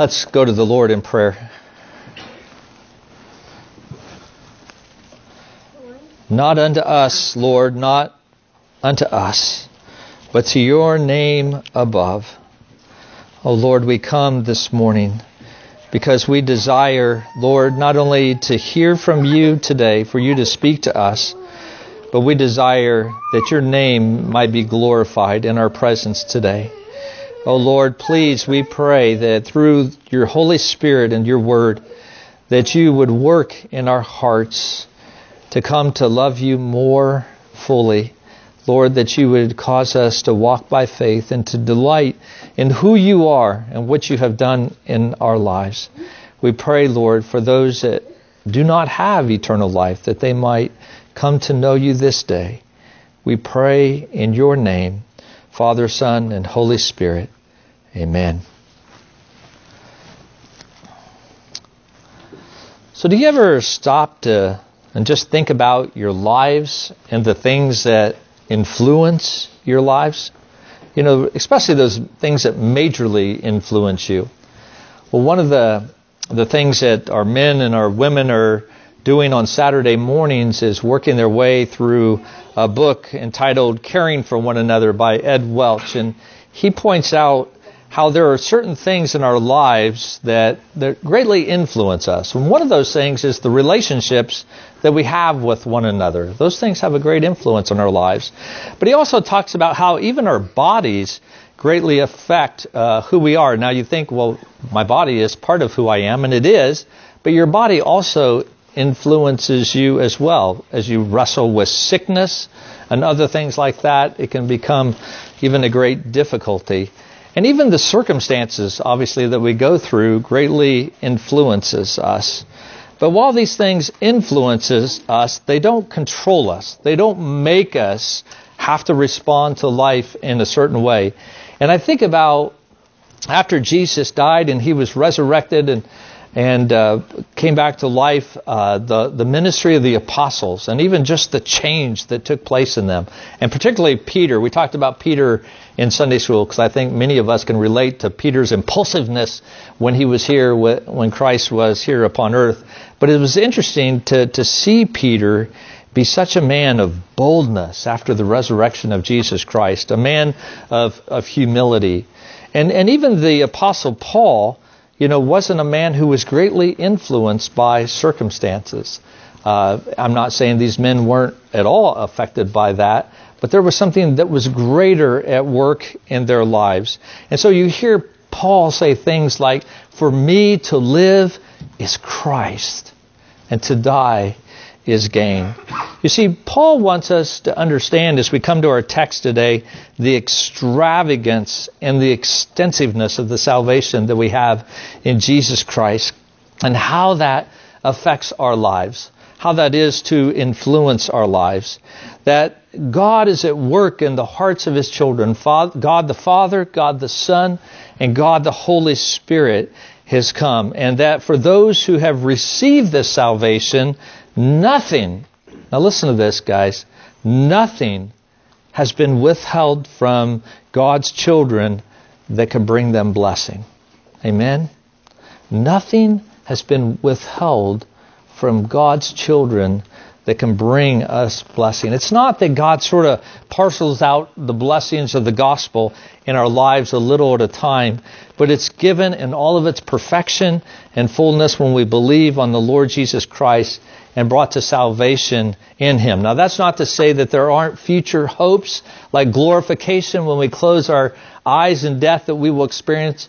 Let's go to the Lord in prayer. Not unto us, Lord, not unto us, but to your name above. Oh Lord, we come this morning because we desire, Lord, not only to hear from you today, for you to speak to us, but we desire that your name might be glorified in our presence today. Oh Lord, please, we pray that through your Holy Spirit and your word, that you would work in our hearts to come to love you more fully. Lord, that you would cause us to walk by faith and to delight in who you are and what you have done in our lives. We pray, Lord, for those that do not have eternal life, that they might come to know you this day. We pray in your name, Father, Son, and Holy Spirit. Amen. So, do you ever stop to and just think about your lives and the things that influence your lives? You know, especially those things that majorly influence you. Well, one of the the things that our men and our women are doing on Saturday mornings is working their way through a book entitled Caring for One Another by Ed Welch. And he points out how there are certain things in our lives that, that greatly influence us. And one of those things is the relationships that we have with one another. Those things have a great influence on our lives. But he also talks about how even our bodies greatly affect uh, who we are. Now you think, well, my body is part of who I am, and it is, but your body also influences you as well as you wrestle with sickness and other things like that. It can become even a great difficulty. And even the circumstances, obviously, that we go through greatly influences us. But while these things influences us, they don't control us. They don't make us have to respond to life in a certain way. And I think about after Jesus died and he was resurrected and and uh, came back to life, uh, the the ministry of the apostles, and even just the change that took place in them, and particularly Peter. We talked about Peter in Sunday school because I think many of us can relate to Peter's impulsiveness when he was here, when Christ was here upon earth. But it was interesting to to see Peter be such a man of boldness after the resurrection of Jesus Christ, a man of, of humility. And, and even the Apostle Paul, you know, wasn't a man who was greatly influenced by circumstances. Uh, I'm not saying these men weren't at all affected by that, but there was something that was greater at work in their lives. And so you hear Paul say things like, For me to live is Christ, and to die is gain. You see, Paul wants us to understand as we come to our text today the extravagance and the extensiveness of the salvation that we have in Jesus Christ and how that affects our lives, how that is to influence our lives. That God is at work in the hearts of His children. God the Father, God the Son, and God the Holy Spirit has come. And that for those who have received this salvation, Nothing, now listen to this, guys, nothing has been withheld from God's children that can bring them blessing. Amen? Nothing has been withheld from God's children that can bring us blessing. It's not that God sort of parcels out the blessings of the gospel in our lives a little at a time, but it's given in all of its perfection and fullness when we believe on the Lord Jesus Christ and brought to salvation in Him. Now, that's not to say that there aren't future hopes like glorification when we close our eyes in death that we will experience,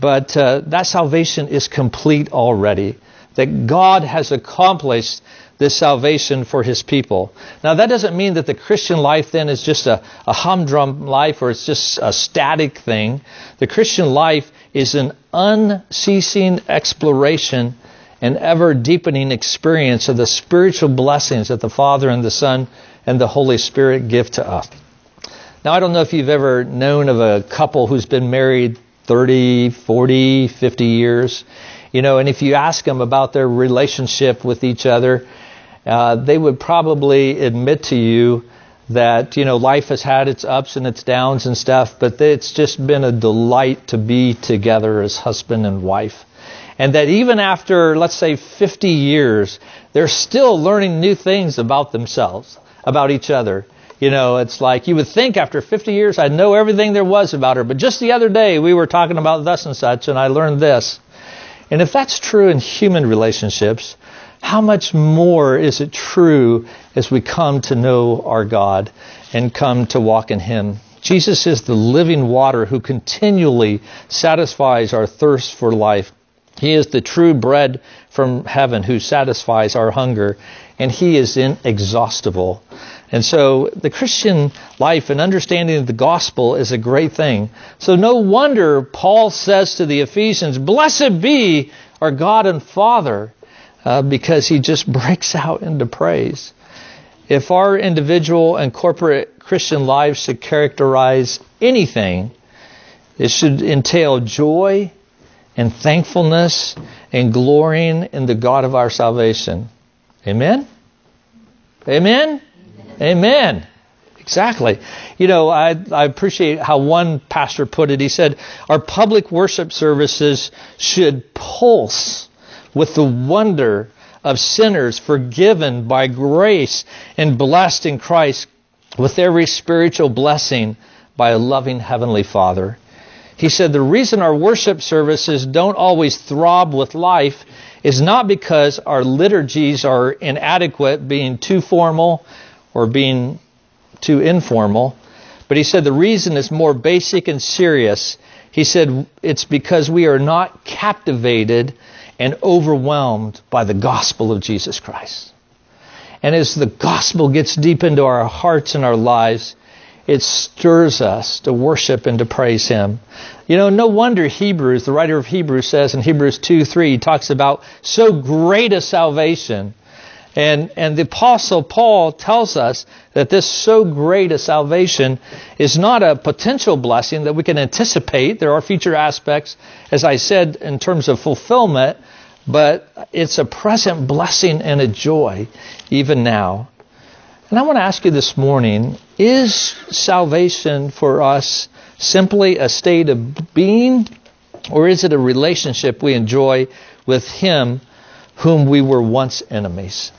but uh, that salvation is complete already. That God has accomplished this salvation for his people. Now, that doesn't mean that the Christian life then is just a, a humdrum life or it's just a static thing. The Christian life is an unceasing exploration an ever deepening experience of the spiritual blessings that the Father and the Son and the Holy Spirit give to us. Now, I don't know if you've ever known of a couple who's been married 30, 40, 50 years. You know, and if you ask them about their relationship with each other, uh, they would probably admit to you that, you know, life has had its ups and its downs and stuff, but it's just been a delight to be together as husband and wife. And that even after, let's say, 50 years, they're still learning new things about themselves, about each other. You know, it's like you would think after 50 years I'd know everything there was about her, but just the other day we were talking about thus and such and I learned this. And if that's true in human relationships, how much more is it true as we come to know our God and come to walk in Him? Jesus is the living water who continually satisfies our thirst for life. He is the true bread from heaven who satisfies our hunger, and He is inexhaustible. And so the Christian life and understanding of the gospel is a great thing. So no wonder Paul says to the Ephesians, Blessed be our God and Father, uh, because he just breaks out into praise. If our individual and corporate Christian lives should characterize anything, it should entail joy and thankfulness and glorying in the God of our salvation. Amen? Amen? Amen. Exactly. You know, I, I appreciate how one pastor put it. He said, Our public worship services should pulse with the wonder of sinners forgiven by grace and blessed in Christ with every spiritual blessing by a loving Heavenly Father. He said the reason our worship services don't always throb with life is not because our liturgies are inadequate, being too formal or being too informal. But he said the reason is more basic and serious. He said it's because we are not captivated and overwhelmed by the gospel of Jesus Christ. And as the gospel gets deep into our hearts and our lives, it stirs us to worship and to praise Him. You know, no wonder Hebrews, the writer of Hebrews says in Hebrews 2 3, he talks about so great a salvation and, and the apostle Paul tells us that this so great a salvation is not a potential blessing that we can anticipate. There are future aspects, as I said, in terms of fulfillment, but it's a present blessing and a joy even now. And I want to ask you this morning, is salvation for us simply a state of being, or is it a relationship we enjoy with Him whom we were once enemies?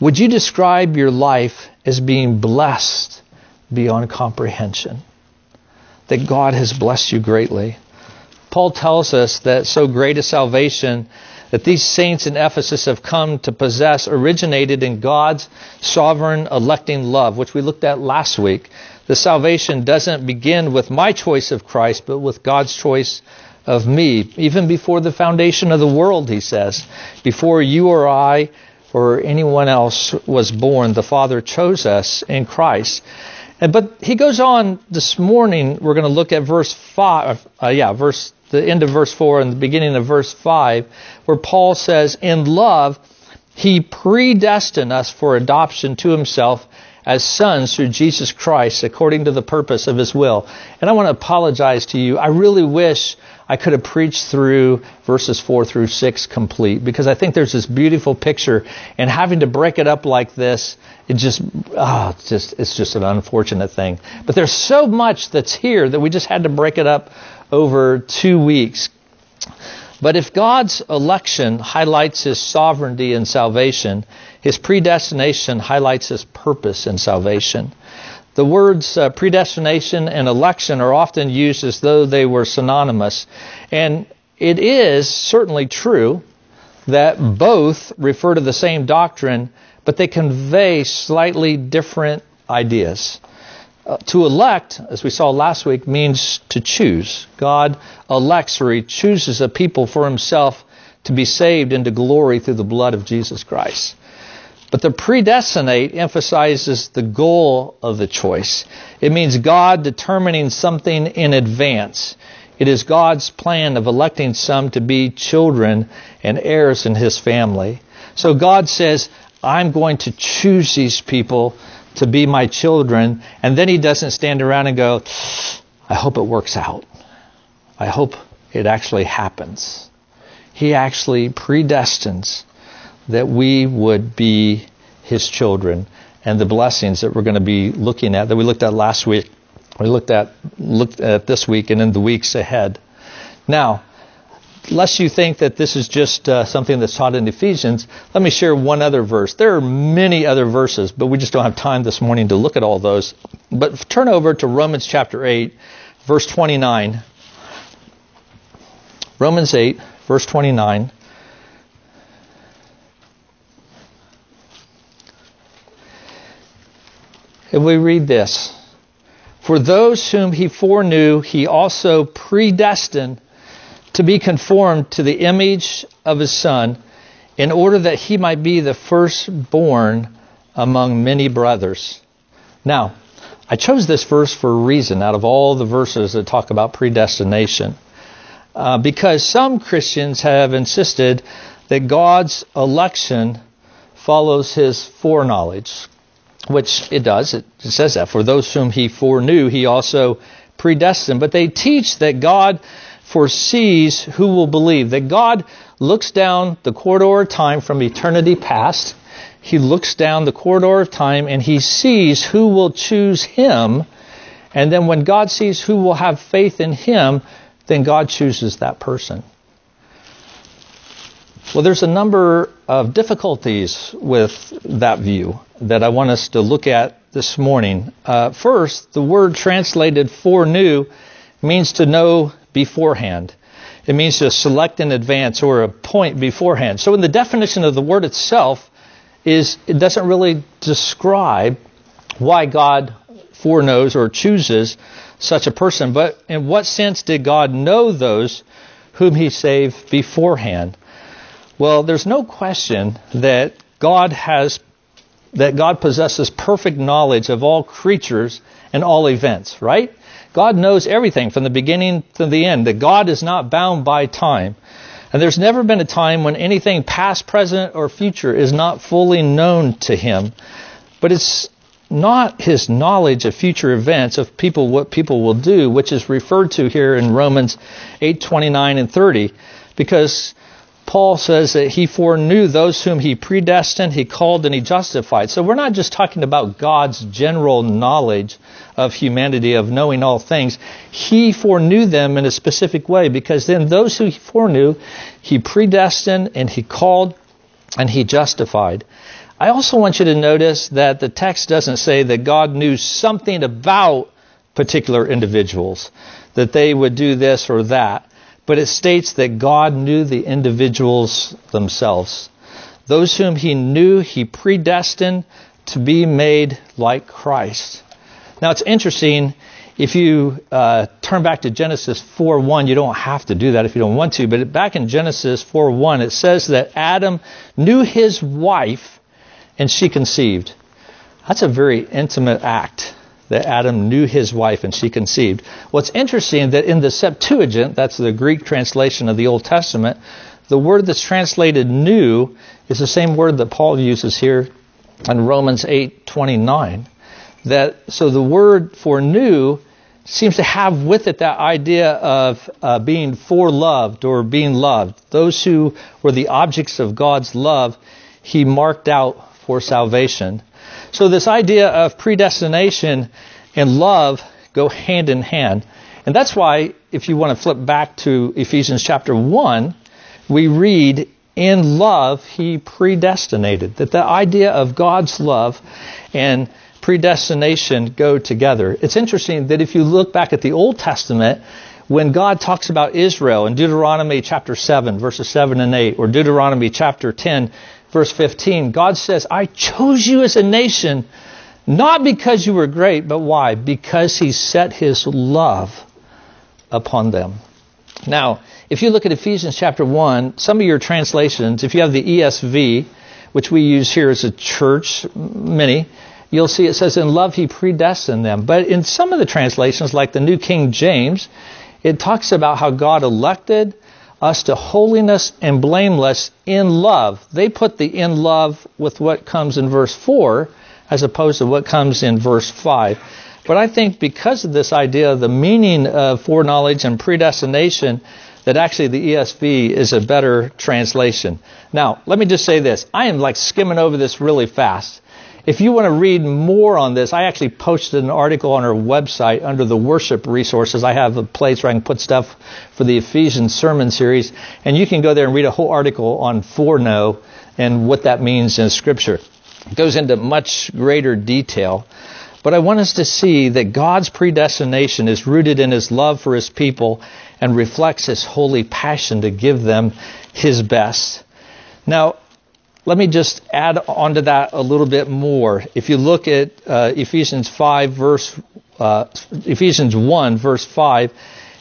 Would you describe your life as being blessed beyond comprehension? That God has blessed you greatly. Paul tells us that so great a salvation that these saints in Ephesus have come to possess originated in God's sovereign electing love, which we looked at last week. The salvation doesn't begin with my choice of Christ, but with God's choice of me. Even before the foundation of the world, he says, before you or I or anyone else was born. The Father chose us in Christ. And, but he goes on this morning. We're going to look at verse five. Uh, yeah, verse the end of verse four and the beginning of verse five, where Paul says, "In love, he predestined us for adoption to himself." As sons through Jesus Christ, according to the purpose of His will. And I want to apologize to you. I really wish I could have preached through verses 4 through 6 complete because I think there's this beautiful picture and having to break it up like this it just oh, it's just it's just an unfortunate thing. But there's so much that's here that we just had to break it up over 2 weeks. But if God's election highlights his sovereignty and salvation, his predestination highlights his purpose in salvation. The words uh, predestination and election are often used as though they were synonymous. And it is certainly true that both refer to the same doctrine, but they convey slightly different ideas. To elect, as we saw last week, means to choose. God elects or he chooses a people for himself to be saved into glory through the blood of Jesus Christ. But the predestinate emphasizes the goal of the choice. It means God determining something in advance. It is God's plan of electing some to be children and heirs in his family. So God says, I'm going to choose these people to be my children. And then he doesn't stand around and go, I hope it works out. I hope it actually happens. He actually predestines that we would be his children and the blessings that we're going to be looking at that we looked at last week. We looked at looked at this week and in the weeks ahead. Now, lest you think that this is just uh, something that's taught in Ephesians, let me share one other verse. There are many other verses, but we just don't have time this morning to look at all those. But turn over to Romans chapter 8, verse 29. Romans 8, verse 29. And we read this For those whom he foreknew, he also predestined to be conformed to the image of his Son, in order that he might be the firstborn among many brothers. Now, I chose this verse for a reason out of all the verses that talk about predestination. Uh, because some Christians have insisted that God's election follows his foreknowledge, which it does. It says that. For those whom he foreknew, he also predestined. But they teach that God foresees who will believe, that God looks down the corridor of time from eternity past. He looks down the corridor of time and he sees who will choose him. And then when God sees who will have faith in him, then God chooses that person. Well, there's a number of difficulties with that view that I want us to look at this morning. Uh, first, the word translated foreknew means to know beforehand. It means to select in advance or appoint beforehand. So in the definition of the word itself is it doesn't really describe why God foreknows or chooses such a person, but in what sense did God know those whom he saved beforehand? Well, there's no question that God has that God possesses perfect knowledge of all creatures and all events, right? God knows everything from the beginning to the end, that God is not bound by time. And there's never been a time when anything past, present, or future is not fully known to him. But it's not his knowledge of future events of people what people will do, which is referred to here in Romans 8, 29 and 30, because Paul says that he foreknew those whom he predestined, he called, and he justified. So we're not just talking about God's general knowledge of humanity, of knowing all things. He foreknew them in a specific way because then those who he foreknew, he predestined and he called and he justified. I also want you to notice that the text doesn't say that God knew something about particular individuals, that they would do this or that but it states that God knew the individuals themselves. Those whom he knew, he predestined to be made like Christ. Now it's interesting. If you uh, turn back to Genesis 4:1, you don't have to do that if you don't want to. But back in Genesis 4:1, it says that Adam knew his wife, and she conceived. That's a very intimate act that Adam knew his wife and she conceived. What's interesting that in the Septuagint, that's the Greek translation of the Old Testament, the word that's translated knew is the same word that Paul uses here in Romans 8:29. That so the word for knew seems to have with it that idea of uh, being foreloved or being loved. Those who were the objects of God's love, he marked out for salvation. So this idea of predestination and love go hand in hand. And that's why, if you want to flip back to Ephesians chapter 1, we read, In love he predestinated. That the idea of God's love and predestination go together. It's interesting that if you look back at the Old Testament, when God talks about Israel in Deuteronomy chapter 7, verses 7 and 8, or Deuteronomy chapter 10, verse 15, God says, I chose you as a nation not because you were great, but why? Because He set His love upon them. Now, if you look at Ephesians chapter 1, some of your translations, if you have the ESV, which we use here as a church, many, you'll see it says, In love He predestined them. But in some of the translations, like the New King James, it talks about how God elected, us to holiness and blameless in love. They put the in love with what comes in verse 4 as opposed to what comes in verse 5. But I think because of this idea of the meaning of foreknowledge and predestination, that actually the ESV is a better translation. Now, let me just say this. I am like skimming over this really fast. If you want to read more on this, I actually posted an article on our website under the worship resources. I have a place where I can put stuff for the Ephesians sermon series, and you can go there and read a whole article on foreknow and what that means in Scripture. It goes into much greater detail. But I want us to see that God's predestination is rooted in His love for His people and reflects His holy passion to give them His best. Now, let me just add on to that a little bit more. If you look at uh, Ephesians 5 verse, uh, Ephesians 1 verse 5,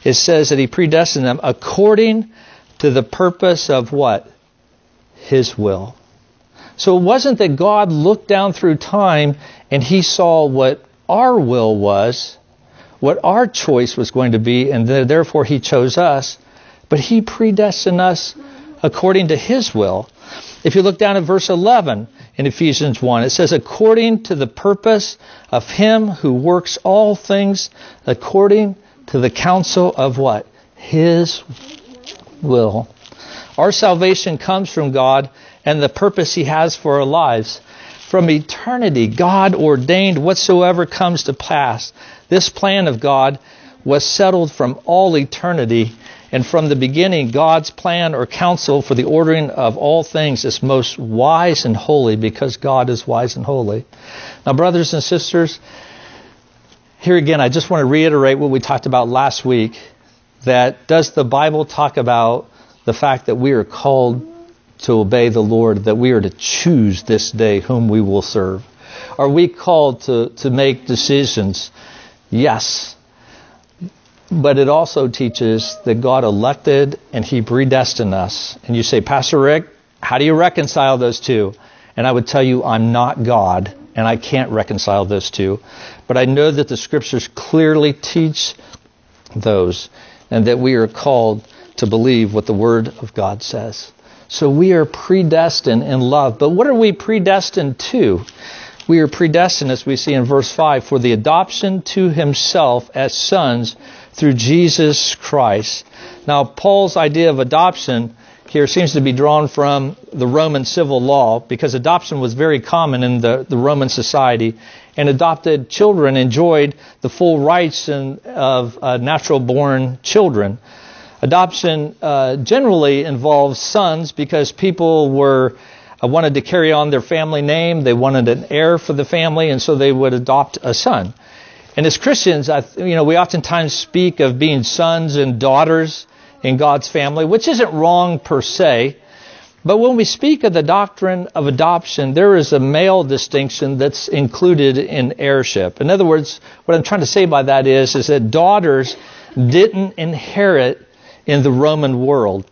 it says that He predestined them according to the purpose of what? His will. So it wasn't that God looked down through time and he saw what our will was, what our choice was going to be, and therefore he chose us, but he predestined us according to his will. If you look down at verse 11 in Ephesians 1, it says, according to the purpose of him who works all things according to the counsel of what? His will. Our salvation comes from God and the purpose He has for our lives. From eternity, God ordained whatsoever comes to pass. This plan of God was settled from all eternity, and from the beginning, God's plan or counsel for the ordering of all things is most wise and holy because God is wise and holy. Now, brothers and sisters, here again, I just want to reiterate what we talked about last week that does the Bible talk about the fact that we are called to obey the Lord, that we are to choose this day whom we will serve? Are we called to, to make decisions? Yes. But it also teaches that God elected and He predestined us. And you say, Pastor Rick, how do you reconcile those two? And I would tell you, I'm not God, and I can't reconcile those two. But I know that the scriptures clearly teach those, and that we are called to believe what the Word of God says. So we are predestined in love. But what are we predestined to? We are predestined, as we see in verse 5, for the adoption to himself as sons through Jesus Christ. Now, Paul's idea of adoption here seems to be drawn from the Roman civil law because adoption was very common in the, the Roman society, and adopted children enjoyed the full rights in, of uh, natural born children. Adoption uh, generally involves sons because people were uh, wanted to carry on their family name. They wanted an heir for the family, and so they would adopt a son. And as Christians, I, you know, we oftentimes speak of being sons and daughters in God's family, which isn't wrong per se. But when we speak of the doctrine of adoption, there is a male distinction that's included in heirship. In other words, what I'm trying to say by that is, is that daughters didn't inherit in the Roman world.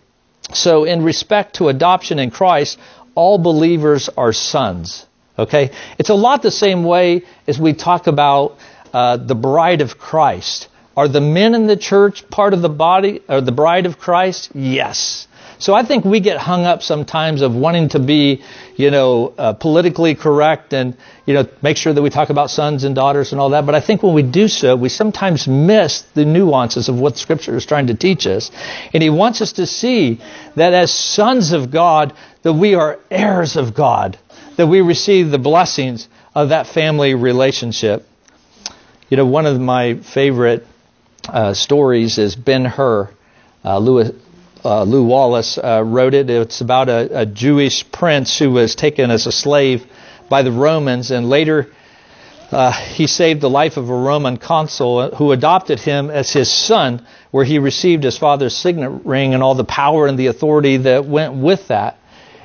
So, in respect to adoption in Christ, all believers are sons. Okay? It's a lot the same way as we talk about uh, the bride of Christ. Are the men in the church part of the body or the bride of Christ? Yes. So I think we get hung up sometimes of wanting to be, you know, uh, politically correct and, you know, make sure that we talk about sons and daughters and all that. But I think when we do so, we sometimes miss the nuances of what Scripture is trying to teach us. And He wants us to see that as sons of God, that we are heirs of God, that we receive the blessings of that family relationship. You know, one of my favorite uh, stories is Ben Hur. Uh, Lewis, uh, Lew Wallace uh, wrote it. It's about a, a, Jewish prince who was taken as a slave by the Romans, and later uh, he saved the life of a Roman consul who adopted him as his son, where he received his father's signet ring and all the power and the authority that went with that.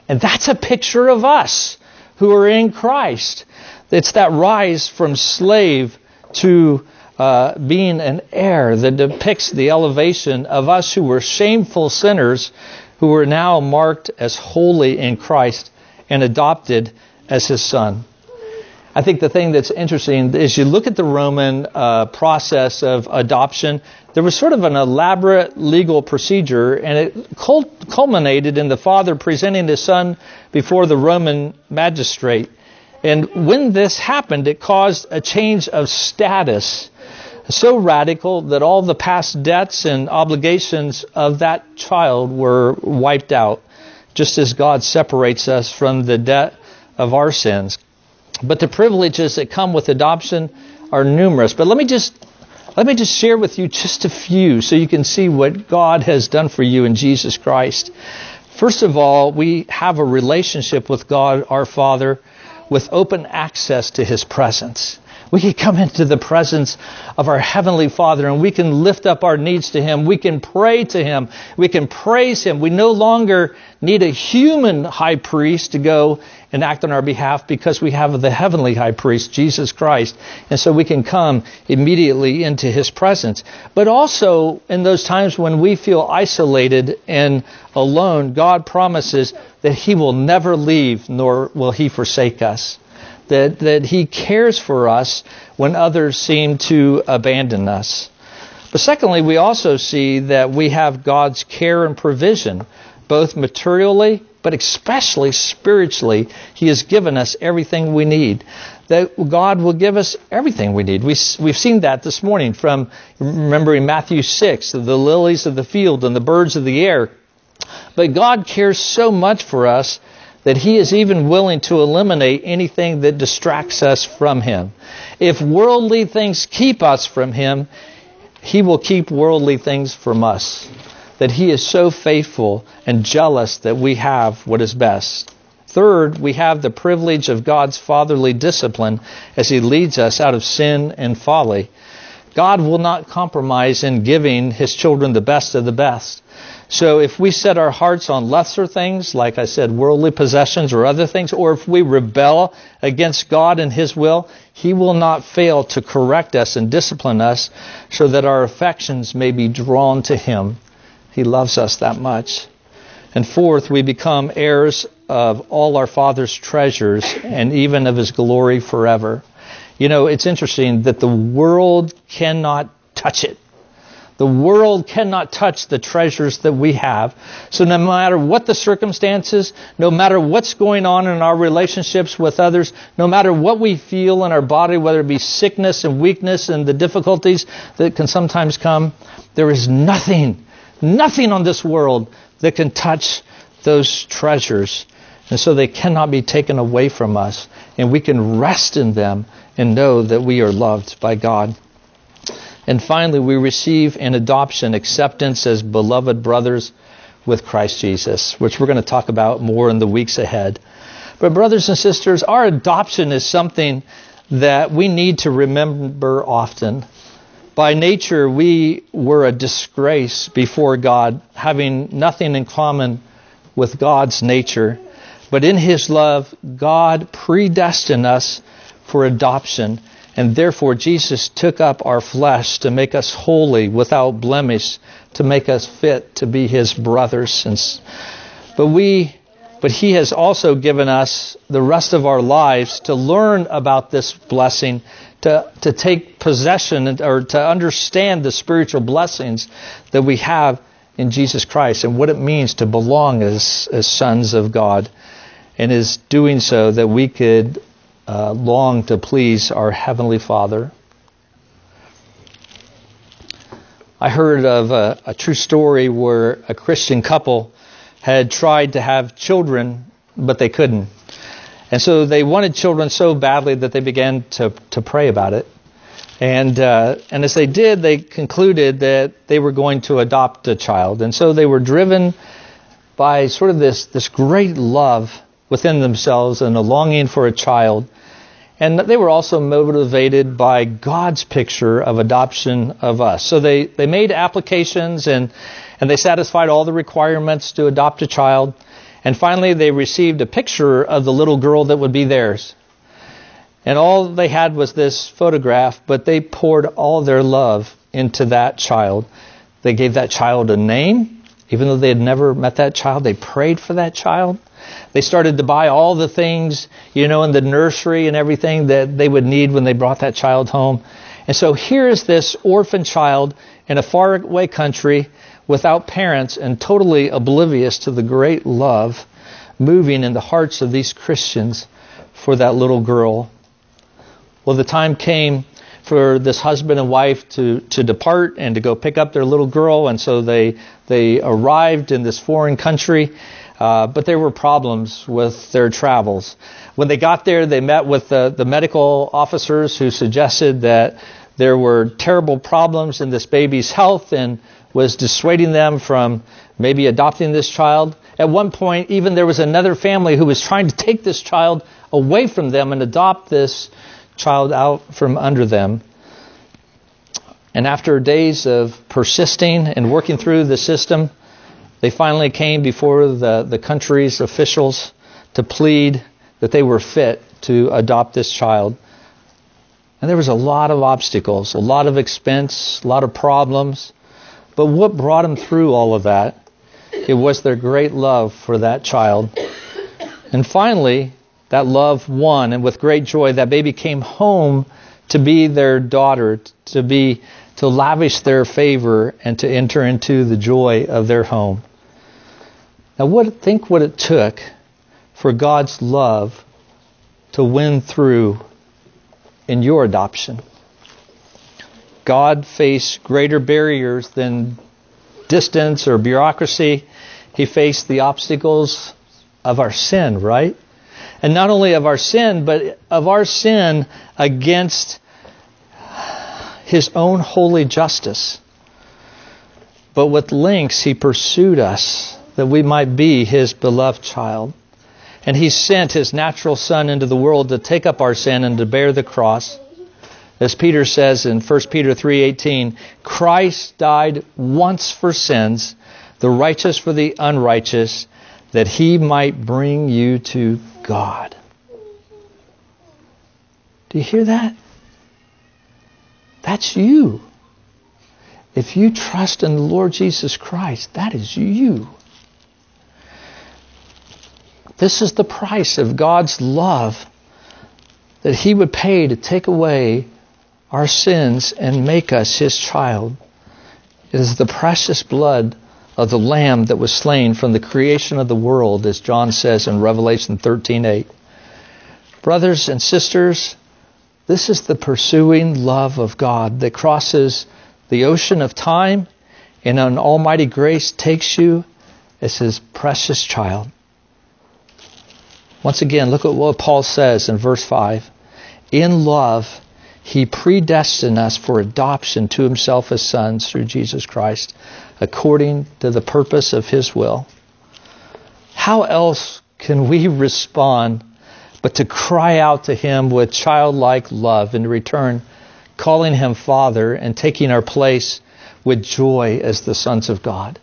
And that's a picture of us who are in Christ. It's that rise from slave to uh, being an heir that depicts the elevation of us who were shameful sinners who are now marked as holy in Christ and adopted as his son. I think the thing that's interesting is you look at the Roman uh, process of adoption, there was sort of an elaborate legal procedure, and it culminated in the father presenting his son before the Roman magistrate. And when this happened, it caused a change of status so radical that all the past debts and obligations of that child were wiped out, just as God separates us from the debt of our sins. But the privileges that come with adoption are numerous. But let me just let me just share with you just a few so you can see what God has done for you in Jesus Christ. First of all, we have a relationship with God our Father with open access to his presence. We can come into the presence of our Heavenly Father and we can lift up our needs to Him. We can pray to Him. We can praise Him. We no longer need a human high priest to go and act on our behalf because we have the Heavenly High Priest, Jesus Christ. And so we can come immediately into His presence. But also in those times when we feel isolated and alone, God promises that He will never leave nor will He forsake us that, that He cares for us when others seem to abandon us. But secondly, we also see that we have God's care and provision, both materially, but especially spiritually. He has given us everything we need. That God will give us everything we need. We, we've seen that this morning from, remembering Matthew 6, the lilies of the field and the birds of the air. But God cares so much for us that he is even willing to eliminate anything that distracts us from him. If worldly things keep us from him, he will keep worldly things from us. That he is so faithful and jealous that we have what is best. Third, we have the privilege of God's fatherly discipline as he leads us out of sin and folly. God will not compromise in giving his children the best of the best. So if we set our hearts on lesser things, like I said, worldly possessions or other things, or if we rebel against God and His will, He will not fail to correct us and discipline us so that our affections may be drawn to Him. He loves us that much. And fourth, we become heirs of all our Father's treasures and even of His glory forever. You know, it's interesting that the world cannot touch it. The world cannot touch the treasures that we have. So no matter what the circumstances, no matter what's going on in our relationships with others, no matter what we feel in our body, whether it be sickness and weakness and the difficulties that can sometimes come, there is nothing, nothing on this world that can touch those treasures. And so they cannot be taken away from us. And we can rest in them and know that we are loved by God. And finally, we receive an adoption, acceptance as beloved brothers with Christ Jesus, which we're going to talk about more in the weeks ahead. But, brothers and sisters, our adoption is something that we need to remember often. By nature, we were a disgrace before God, having nothing in common with God's nature. But in His love, God predestined us for adoption and therefore, Jesus took up our flesh to make us holy, without blemish, to make us fit to be His brothers. But we, but He has also given us the rest of our lives to learn about this blessing, to, to take possession or to understand the spiritual blessings that we have in Jesus Christ and what it means to belong as, as sons of God. And is doing so that we could uh, long to please our Heavenly Father. I heard of a, a, true story where a Christian couple had tried to have children, but they couldn't. And so they wanted children so badly that they began to, to pray about it. And, uh, and as they did, they concluded that they were going to adopt a child. And so they were driven by sort of this, this great love within themselves and a longing for a child. And they were also motivated by God's picture of adoption of us. So they, they made applications and, and they satisfied all the requirements to adopt a child. And finally, they received a picture of the little girl that would be theirs. And all they had was this photograph, but they poured all their love into that child. They gave that child a name, even though they had never met that child. They prayed for that child. They started to buy all the things, you know, in the nursery and everything that they would need when they brought that child home. And so here is this orphan child in a faraway country without parents and totally oblivious to the great love moving in the hearts of these Christians for that little girl. Well, the time came for this husband and wife to, to depart and to go pick up their little girl, and so they they arrived in this foreign country uh, but there were problems with their travels. When they got there, they met with the, the medical officers who suggested that there were terrible problems in this baby's health and was dissuading them from maybe adopting this child. At one point, even there was another family who was trying to take this child away from them and adopt this child out from under them. And after days of persisting and working through the system, they finally came before the, the country's officials to plead that they were fit to adopt this child. And there was a lot of obstacles, a lot of expense, a lot of problems. But what brought them through all of that? It was their great love for that child. And finally, that love won, and with great joy, that baby came home to be their daughter, to be to lavish their favor and to enter into the joy of their home. Now, what, think what it took for God's love to win through in your adoption. God faced greater barriers than distance or bureaucracy. He faced the obstacles of our sin, right? And not only of our sin, but of our sin against his own holy justice. But with links, he pursued us that we might be his beloved child. And he sent his natural son into the world to take up our sin and to bear the cross. As Peter says in 1 Peter 3:18, Christ died once for sins, the righteous for the unrighteous, that he might bring you to God. Do you hear that? That's you. If you trust in the Lord Jesus Christ, that is you. This is the price of God's love that He would pay to take away our sins and make us His child. It is the precious blood of the Lamb that was slain from the creation of the world, as John says in Revelation 13:8. Brothers and sisters, this is the pursuing love of God that crosses the ocean of time and an almighty grace takes you as his precious child. Once again, look at what Paul says in verse 5. In love, he predestined us for adoption to himself as sons through Jesus Christ, according to the purpose of his will. How else can we respond but to cry out to Him with childlike love in return, calling Him Father and taking our place with joy as the sons of God.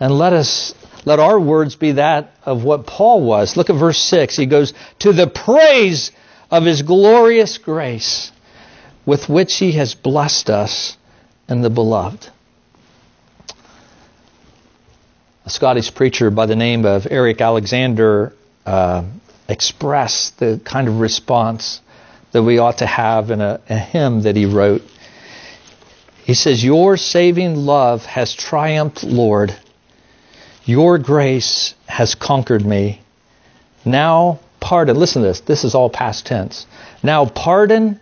And let us let our words be that of what Paul was. Look at verse 6. He goes, To the praise of his glorious grace, with which he has blessed us in the beloved. A Scottish preacher by the name of Eric Alexander uh, express the kind of response that we ought to have in a, a hymn that he wrote. He says, Your saving love has triumphed, Lord. Your grace has conquered me. Now pardon. Listen to this. This is all past tense. Now pardon,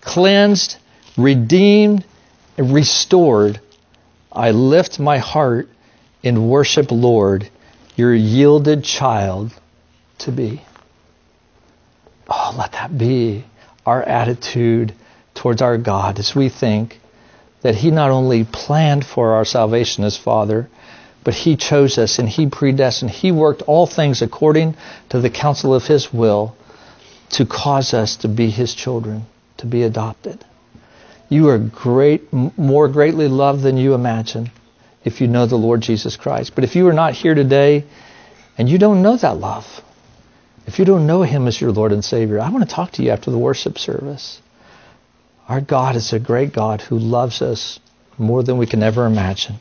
cleansed, redeemed, restored. I lift my heart in worship, Lord, your yielded child to be. Oh, let that be our attitude towards our God as we think that He not only planned for our salvation as Father, but He chose us and He predestined. He worked all things according to the counsel of His will to cause us to be His children, to be adopted. You are great, more greatly loved than you imagine if you know the Lord Jesus Christ. But if you are not here today and you don't know that love, if you don't know Him as your Lord and Savior, I want to talk to you after the worship service. Our God is a great God who loves us more than we can ever imagine.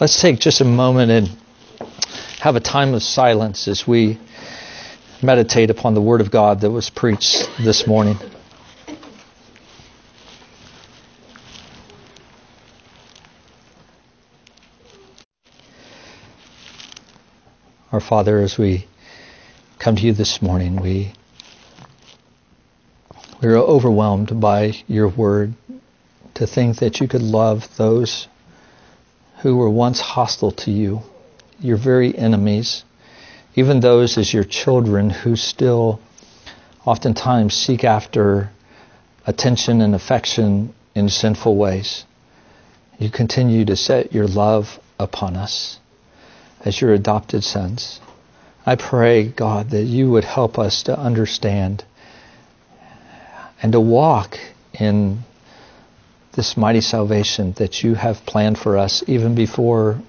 Let's take just a moment and have a time of silence as we meditate upon the Word of God that was preached this morning. Our Father, as we come to you this morning, we we are overwhelmed by your word to think that you could love those who were once hostile to you, your very enemies, even those as your children who still oftentimes seek after attention and affection in sinful ways. You continue to set your love upon us as your adopted sons. I pray, God, that you would help us to understand and to walk in this mighty salvation that you have planned for us even before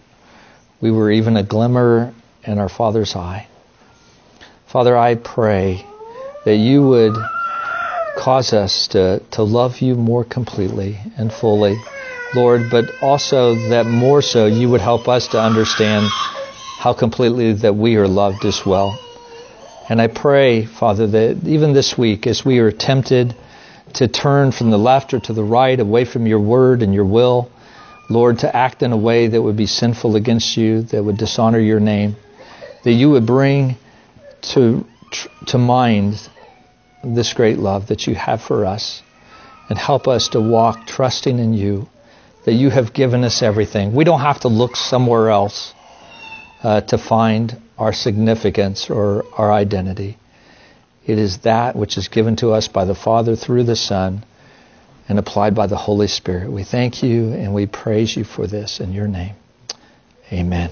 we were even a glimmer in our Father's eye. Father, I pray that you would cause us to, to love you more completely and fully, Lord, but also that more so you would help us to understand how completely that we are loved as well. And I pray, Father, that even this week, as we are tempted to turn from the left or to the right, away from your word and your will, Lord, to act in a way that would be sinful against you, that would dishonor your name, that you would bring to, to mind this great love that you have for us and help us to walk trusting in you, that you have given us everything. We don't have to look somewhere else uh, to find our significance or our identity. It is that which is given to us by the Father through the Son and applied by the Holy Spirit. We thank you and we praise you for this in your name. Amen.